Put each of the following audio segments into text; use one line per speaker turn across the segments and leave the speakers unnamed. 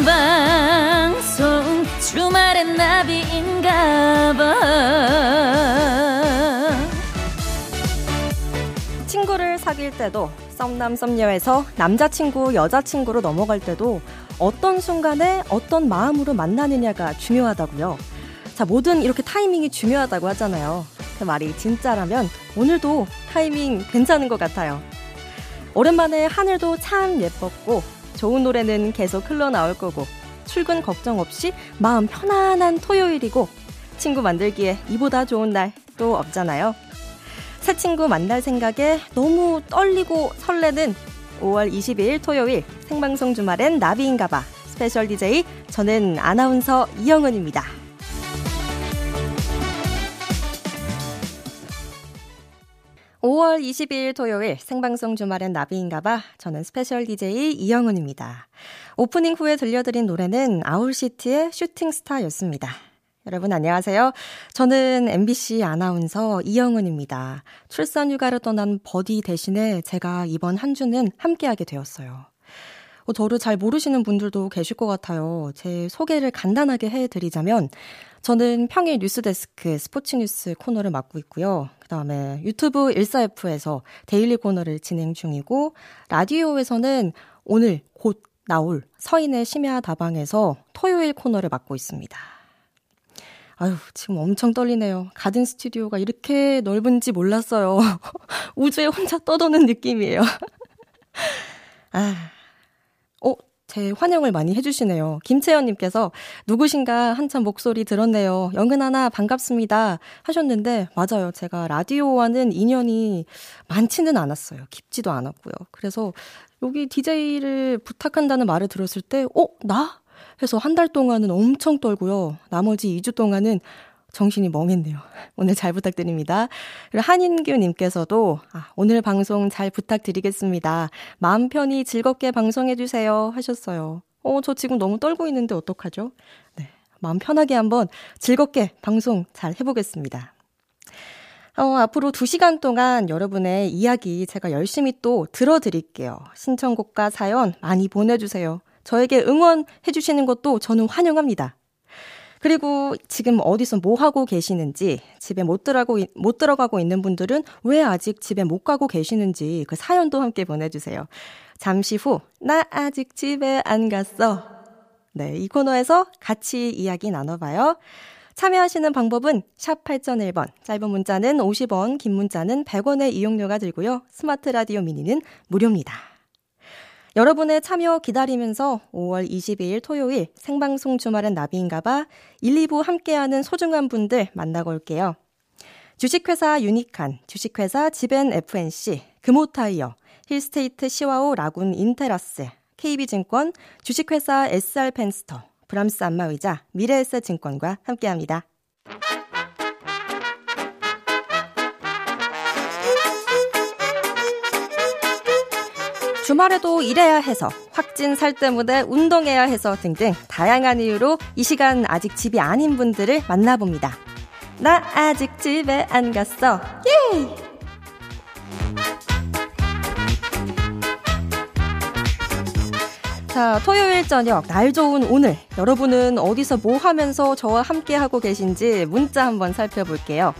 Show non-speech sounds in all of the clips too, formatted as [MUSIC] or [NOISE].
생방송 주말엔 나비인가봐
친구를 사귈 때도 썸남 썸녀에서 남자친구 여자친구로 넘어갈 때도 어떤 순간에 어떤 마음으로 만나느냐가 중요하다고요. 자, 뭐든 이렇게 타이밍이 중요하다고 하잖아요. 그 말이 진짜라면 오늘도 타이밍 괜찮은 것 같아요. 오랜만에 하늘도 참 예뻤고 좋은 노래는 계속 흘러나올 거고 출근 걱정 없이 마음 편안한 토요일이고 친구 만들기에 이보다 좋은 날 또 없잖아요. 새 친구 만날 생각에 너무 떨리고 설레는 5월 22일 토요일 생방송 주말엔 나비인가봐 special DJ 저는 아나운서 이영은입니다. 5월 22일 토요일 생방송 주말엔 나비인가봐 저는 special DJ 이영은입니다. 오프닝 후에 들려드린 노래는 아울시티의 Shooting Star였습니다. 여러분 안녕하세요. 저는 MBC 아나운서 이영은입니다. 출산 휴가를 떠난 버디 대신에 제가 이번 한 주는 함께하게 되었어요. 어, 저를 잘 모르시는 분들도 계실 것 같아요. 제 소개를 간단하게 해드리자면 저는 평일 뉴스데스크 스포츠 뉴스 코너를 맡고 있고요. 그 다음에 유튜브 14F에서 daily 코너를 진행 중이고 라디오에서는 오늘 곧 나올 서인의 심야 다방에서 토요일 코너를 맡고 있습니다. 아유, 지금 엄청 떨리네요. 가든 스튜디오가 이렇게 넓은지 몰랐어요. [LAUGHS] 우주에 혼자 떠도는 느낌이에요. [LAUGHS] 아. 어, 제 환영을 많이 해주시네요. 김채연님께서 누구신가 한참 목소리 들었네요. 영은아나 반갑습니다. 하셨는데, 맞아요. 제가 라디오와는 인연이 많지는 않았어요. 깊지도 않았고요. 그래서 여기 DJ를 부탁한다는 말을 들었을 때, 어, 나? 해서 한 달 동안은 엄청 떨고요. 나머지 2주 동안은 정신이 멍했네요. 오늘 잘 부탁드립니다. 그리고 한인규님께서도 아, 오늘 방송 잘 부탁드리겠습니다. 마음 편히 즐겁게 방송해주세요 하셨어요. 어, 저 지금 너무 떨고 있는데 어떡하죠? 네. 마음 편하게 한번 즐겁게 방송 잘 해보겠습니다. 어, 앞으로 2시간 동안 여러분의 이야기 제가 열심히 또 들어드릴게요. 신청곡과 사연 많이 보내주세요. 저에게 응원해 주시는 것도 저는 환영합니다. 그리고 지금 어디서 뭐 하고 계시는지, 집에 못 들어가고, 못 들어가고 있는 분들은 왜 아직 집에 못 가고 계시는지 그 사연도 함께 보내주세요. 잠시 후, 나 아직 집에 안 갔어. 네, 이 코너에서 같이 이야기 나눠봐요. 참여하시는 방법은 샵 8001번, 짧은 문자는 50원, 긴 문자는 100원의 이용료가 들고요. 스마트 라디오 미니는 무료입니다. 여러분의 참여 기다리면서 5월 22일 토요일 생방송 주말은 나비인가봐 1, 2부 함께하는 소중한 분들 만나고 올게요. 주식회사 유니칸, 주식회사 지벤 FNC, 금호타이어, 힐스테이트 시와오 라군 인테라스, KB증권, 주식회사 SR펜스터, 브람스 안마의자, 미래에셋증권과 함께합니다. 주말에도 일해야 해서, 확진 살 때문에 운동해야 해서 등등 다양한 이유로 이 시간 아직 집이 아닌 분들을 만나봅니다. 나 아직 집에 안 갔어. 예! 자, 토요일 저녁, 날 좋은 오늘. 여러분은 어디서 뭐 하면서 저와 함께 하고 계신지 문자 한번 살펴볼게요.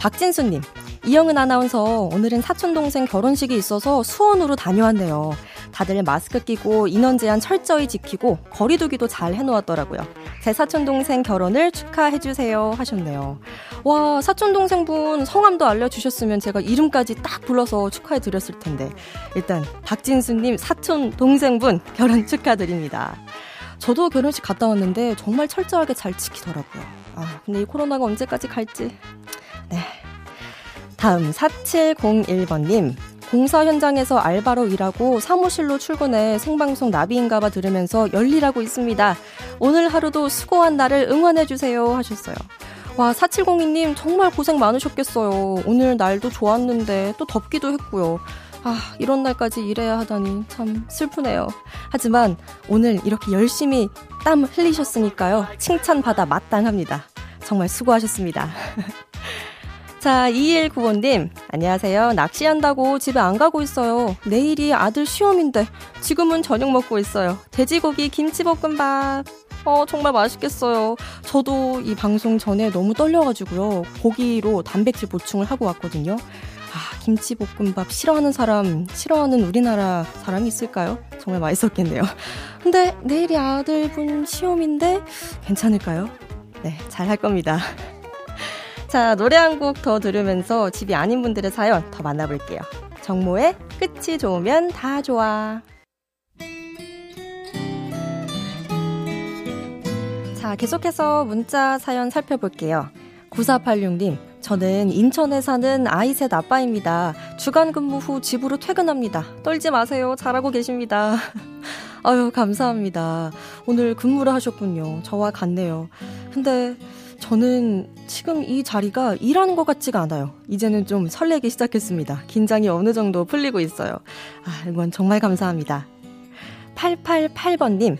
박진수님, 이영은 아나운서, 오늘은 사촌 동생 결혼식이 있어서 수원으로 다녀왔네요. 다들 마스크 끼고 인원 제한 철저히 지키고 거리두기도 잘 해놓았더라고요. 제 사촌 동생 결혼을 축하해 주세요 하셨네요. 와, 사촌 동생분 성함도 알려주셨으면 제가 이름까지 딱 불러서 축하해 드렸을 텐데. 일단, 박진수님 사촌 동생분 결혼 축하드립니다. 저도 결혼식 갔다 왔는데 정말 철저하게 잘 지키더라고요. 아, 근데 이 코로나가 언제까지 갈지. 네. 다음 4701번님. 공사 현장에서 알바로 일하고 사무실로 출근해 생방송 나비인가봐 들으면서 열일하고 있습니다. 오늘 하루도 수고한 나를 응원해주세요 하셨어요. 와, 4702님 정말 고생 많으셨겠어요. 오늘 날도 좋았는데 또 덥기도 했고요. 아, 이런 날까지 일해야 하다니 참 슬프네요. 하지만 오늘 이렇게 열심히 땀 흘리셨으니까요. 칭찬받아 마땅합니다. 정말 수고하셨습니다. [LAUGHS] 자, 2195님. 안녕하세요. 낚시한다고 집에 안 가고 있어요. 내일이 아들 시험인데 지금은 저녁 먹고 있어요. 돼지고기 김치볶음밥. 어, 정말 맛있겠어요. 저도 이 방송 전에 너무 떨려가지고요. 고기로 단백질 보충을 하고 왔거든요. 아, 김치볶음밥 싫어하는 사람, 싫어하는 우리나라 사람이 있을까요? 정말 맛있었겠네요. 근데 내일이 아들분 시험인데 괜찮을까요? 네, 잘 할 겁니다. 자, 노래 한 곡 더 들으면서 집이 아닌 분들의 사연 더 만나볼게요. 정모의 끝이 좋으면 다 좋아. 자, 계속해서 문자 사연 살펴볼게요. 9486님, 저는 인천에 사는 아이 셋 아빠입니다. 주간 근무 후 집으로 퇴근합니다. 떨지 마세요. 잘하고 계십니다. [LAUGHS] 아유, 감사합니다. 오늘 근무를 하셨군요. 저와 같네요. 근데 저는 지금 이 자리가 일하는 것 같지가 않아요. 이제는 좀 설레기 시작했습니다. 긴장이 어느 정도 풀리고 있어요. 아, 이건 정말 감사합니다. 888번님,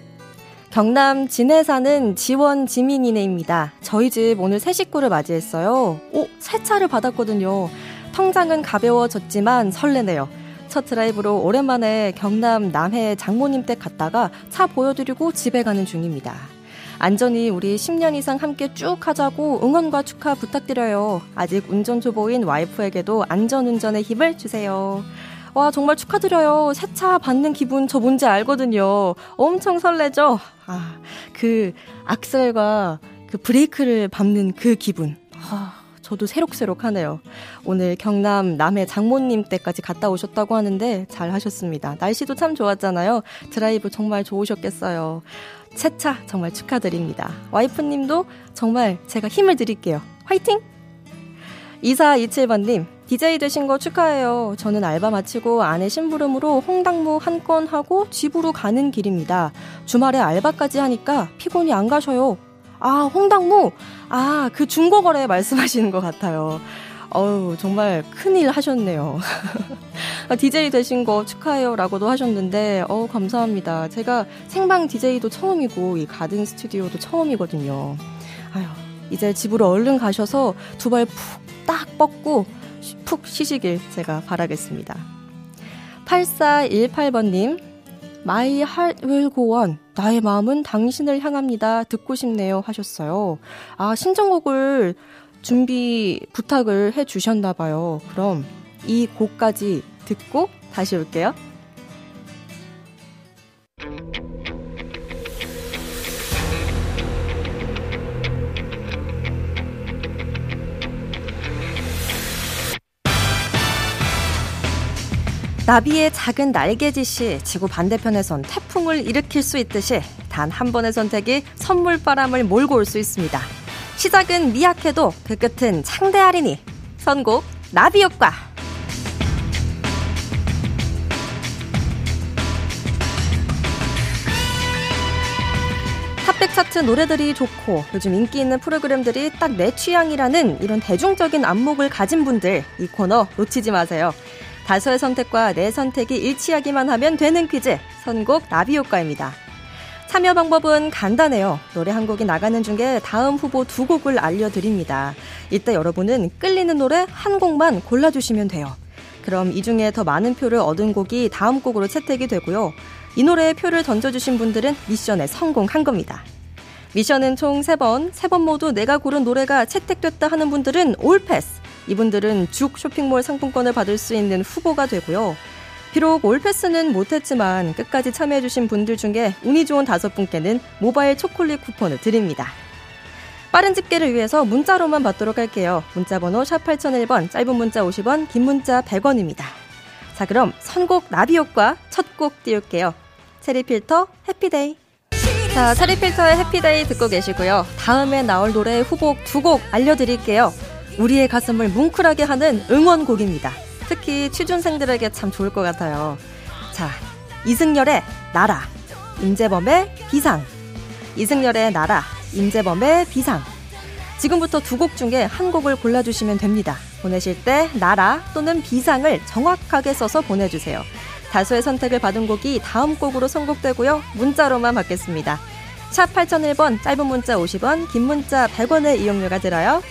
경남 진해 사는 지원 지민이네입니다. 저희 집 오늘 새 식구를 맞이했어요. 오, 새 차를 받았거든요. 통장은 가벼워졌지만 설레네요. 첫 드라이브로 오랜만에 경남 남해 장모님 댁 갔다가 차 보여드리고 집에 가는 중입니다. 안전히 우리 10년 이상 함께 쭉 하자고 응원과 축하 부탁드려요. 아직 운전 초보인 와이프에게도 안전 운전의 힘을 주세요. 와, 정말 축하드려요. 새 차 받는 기분 저 뭔지 알거든요. 엄청 설레죠? 아, 그 악셀과 그 브레이크를 밟는 그 기분. 아, 저도 새록새록하네요. 오늘 경남 남해 장모님 댁까지 갔다 오셨다고 하는데 잘 하셨습니다. 날씨도 참 좋았잖아요. 드라이브 정말 좋으셨겠어요. 새차 정말 축하드립니다. 와이프님도 정말 제가 힘을 드릴게요. 화이팅! 2427번님, DJ 되신 거 축하해요. 저는 알바 마치고 아내 심부름으로 홍당무 한 건 하고 집으로 가는 길입니다. 주말에 알바까지 하니까 피곤이 안 가셔요. 아, 홍당무? 아, 그 중고거래 말씀하시는 것 같아요. 어우, 정말 큰일 하셨네요. [LAUGHS] DJ 되신 거 축하해요 라고도 하셨는데, 어우, 감사합니다. 제가 생방 DJ도 처음이고, 이 가든 스튜디오도 처음이거든요. 아유, 이제 집으로 얼른 가셔서 두 발 푹 딱 뻗고 푹 쉬시길 제가 바라겠습니다. 8418번님, Go on. 나의 마음은 당신을 향합니다. 듣고 싶네요. 하셨어요. 아, 신청곡을 준비 부탁을 해 주셨나 봐요. 그럼 이 곡까지 듣고 다시 올게요. 나비의 작은 날개짓이 지구 반대편에선 태풍을 일으킬 수 있듯이 단 한 번의 선택이 선물바람을 몰고 올 수 있습니다. 시작은 미약해도 그 끝은 창대하리니 선곡 나비 효과 탑백 차트 노래들이 좋고 요즘 인기 있는 프로그램들이 딱 내 취향이라는 이런 대중적인 안목을 가진 분들 이 코너 놓치지 마세요. 다수의 선택과 내 선택이 일치하기만 하면 되는 퀴즈 선곡 나비 효과입니다. 참여 방법은 간단해요. 노래 한 곡이 나가는 중에 다음 후보 두 곡을 알려드립니다. 이때 여러분은 끌리는 노래 한 곡만 골라주시면 돼요. 그럼 이 중에 더 많은 표를 얻은 곡이 다음 곡으로 채택이 되고요. 이 노래에 표를 던져주신 분들은 미션에 성공한 겁니다. 미션은 총 3번, 3번 모두 내가 고른 노래가 채택됐다 하는 분들은 올패스, 이분들은 죽 쇼핑몰 상품권을 받을 수 있는 후보가 되고요. 비록 올패스는 못했지만 끝까지 참여해주신 분들 중에 운이 좋은 다섯 분께는 모바일 초콜릿 쿠폰을 드립니다. 빠른 집계를 위해서 문자로만 받도록 할게요. 문자번호 샵 8001번, 짧은 문자 50원, 긴 문자 100원입니다. 자, 그럼 선곡 나비 효과 첫 곡 띄울게요. 체리필터 해피데이. 자, 체리필터의 해피데이 듣고 계시고요. 다음에 나올 노래 후보 두 곡 알려드릴게요. 우리의 가슴을 뭉클하게 하는 응원곡입니다. 특히 취준생들에게 참 좋을 것 같아요. 자, 이승열의 나라, 임재범의 비상. 이승열의 나라, 임재범의 비상. 지금부터 두 곡 중에 한 곡을 골라주시면 됩니다. 보내실 때 나라 또는 비상을 정확하게 써서 보내주세요. 다수의 선택을 받은 곡이 다음 곡으로 선곡되고요. 문자로만 받겠습니다. 샵 8001번 짧은 문자 50원, 긴 문자 100원의 이용료가 들어요.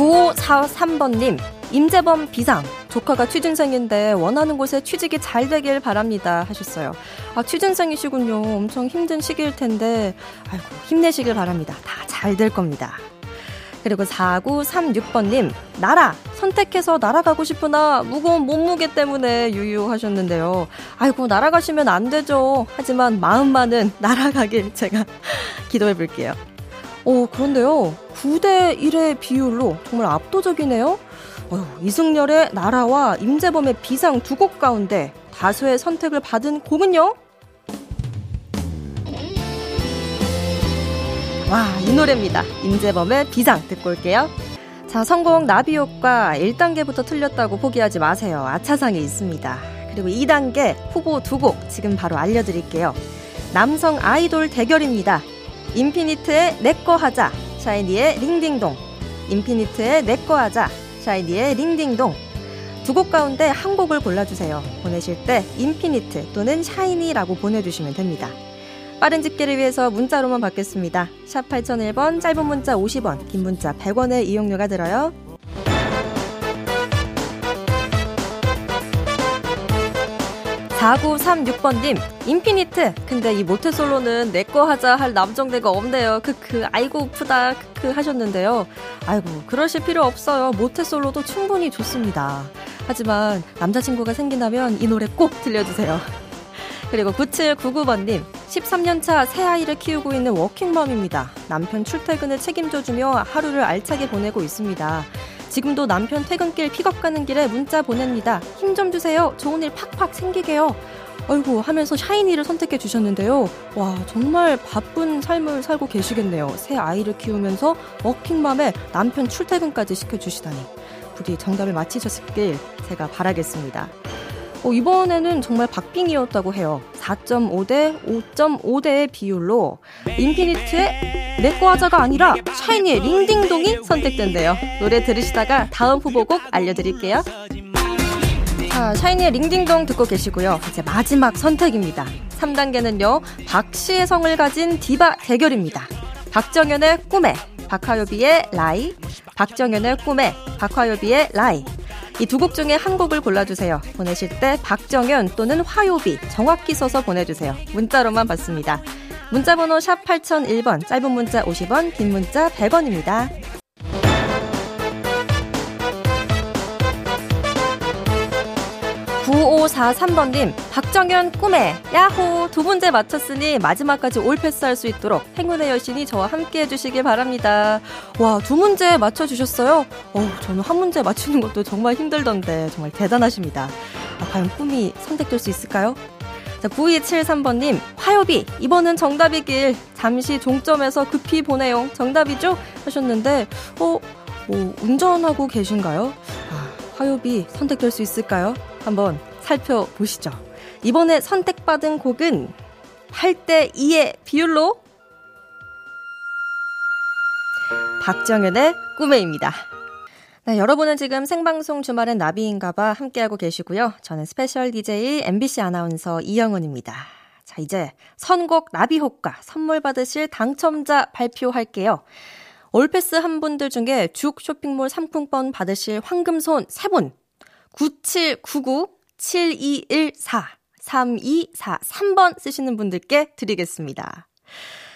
9543번님, 임재범 비상. 조카가 취준생인데 원하는 곳에 취직이 잘 되길 바랍니다. 하셨어요. 아, 취준생이시군요. 엄청 힘든 시기일 텐데, 아이고, 힘내시길 바랍니다. 다 잘 될 겁니다. 그리고 4936번님, 나라! 선택해서 날아가고 싶으나 무거운 몸무게 때문에 유유하셨는데요. 아이고, 날아가시면 안 되죠. 하지만 마음만은 [LAUGHS] 날아가길 제가 [LAUGHS] 기도해 볼게요. 오, 그런데요. 9대 1의 비율로 정말 압도적이네요. 어휴, 이승열의 나라와 임재범의 비상 두 곡 가운데 다수의 선택을 받은 곡은요? 와, 이 노래입니다. 임재범의 비상 듣고 올게요. 자, 성공 나비 효과 1단계부터 틀렸다고 포기하지 마세요. 아차상이 있습니다. 그리고 2단계 후보 두 곡 지금 바로 알려드릴게요. 남성 아이돌 대결입니다. 인피니트의 내꺼 하자, 샤이니의 링딩동. 인피니트의 내꺼 하자, 샤이니의 링딩동. 두 곡 가운데 한 곡을 골라주세요. 보내실 때 인피니트 또는 샤이니라고 보내주시면 됩니다. 빠른 집계를 위해서 문자로만 받겠습니다. 샵 8001번, 짧은 문자 50원, 긴 문자 100원의 이용료가 들어요. 4936번님, 인피니트. 근데 이 모태솔로는 내 거 하자 할 남정네가 없네요. 크크, 아이고, 푸다, 크크 하셨는데요. 아이고, 그러실 필요 없어요. 모태솔로도 충분히 좋습니다. 하지만 남자친구가 생긴다면 이 노래 꼭 들려주세요. [LAUGHS] 그리고 9799번님, 13년차 세 아이를 키우고 있는 워킹맘입니다. 남편 출퇴근을 책임져주며 하루를 알차게 보내고 있습니다. 지금도 남편 퇴근길 픽업 가는 길에 문자 보냅니다. 힘 좀 주세요. 좋은 일 팍팍 생기게요. 아이고 하면서 샤이니를 선택해 주셨는데요. 와 정말 바쁜 삶을 살고 계시겠네요. 새 아이를 키우면서 워킹맘에 남편 출퇴근까지 시켜주시다니 부디 정답을 맞히셨길 제가 바라겠습니다. 어, 이번에는 정말 박빙이었다고 해요. 4.5대 5.5대의 비율로 인피니트의 내꺼 하자가 아니라 샤이니의 링딩동이 선택된대요. 노래 들으시다가 다음 후보곡 알려드릴게요. 자, 샤이니의 링딩동 듣고 계시고요. 이제 마지막 선택입니다. 3단계는요, 박씨의 성을 가진 디바 대결입니다. 박정현의 꿈에, 박하요비의 라이, 박정현의 꿈에, 박하요비의 라이. 이 두 곡 중에 한 곡을 골라주세요. 보내실 때 박정현 또는 화요비 정확히 써서 보내주세요. 문자로만 받습니다. 문자번호 샵 8001번, 짧은 문자 50원, 긴 문자 100원입니다. 9543번님, 박정현 꿈에, 야호! 두 문제 맞췄으니 마지막까지 올 패스 할 수 있도록 행운의 여신이 저와 함께 해주시길 바랍니다. 와, 두 문제 맞춰주셨어요? 어 저는 한 문제 맞추는 것도 정말 힘들던데, 정말 대단하십니다. 아, 과연 꿈이 선택될 수 있을까요? 자, 9273번님, 화요비, 이번은 정답이길. 잠시 종점에서 급히 보내요. 정답이죠? 하셨는데, 어, 뭐, 운전하고 계신가요? 아, 화요비 선택될 수 있을까요? 한번 살펴보시죠. 이번에 선택받은 곡은 8대 2의 비율로 박정현의 꿈에입니다. 네, 여러분은 지금 생방송 주말엔 나비인가봐 함께하고 계시고요. 저는 special DJ MBC 아나운서 이영은입니다. 자, 이제 선곡 나비효과 선물 받으실 당첨자 발표할게요. 올패스 한 분들 중에 죽 쇼핑몰 상품권 받으실 황금손 3분 9799-7214-3243번 쓰시는 분들께 드리겠습니다.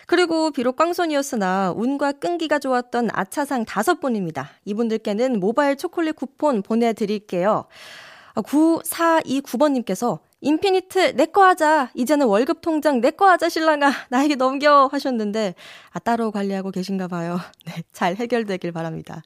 그리고 비록 꽝손이었으나 운과 끈기가 좋았던 아차상 다섯 분입니다. 이분들께는 모바일 초콜릿 쿠폰 보내드릴게요. 9429번님께서 인피니트 내꺼 하자. 이제는 월급 통장 내꺼 하자 신랑아. 나에게 넘겨 하셨는데 아 따로 관리하고 계신가 봐요. [LAUGHS] 네, 잘 해결되길 바랍니다.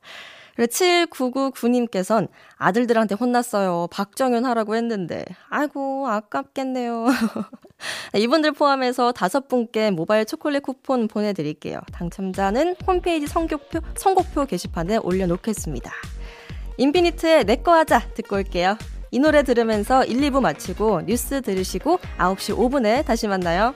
그리고 7999님께선 아들들한테 혼났어요. 박정현 하라고 했는데. 아이고, 아깝겠네요. [LAUGHS] 이분들 포함해서 다섯 분께 모바일 초콜릿 쿠폰 보내드릴게요. 당첨자는 홈페이지 선곡표, 선곡표 게시판에 올려놓겠습니다. 인피니트의 내꺼 하자 듣고 올게요. 이 노래 들으면서 1, 2부 마치고 뉴스 들으시고 9시 5분에 다시 만나요.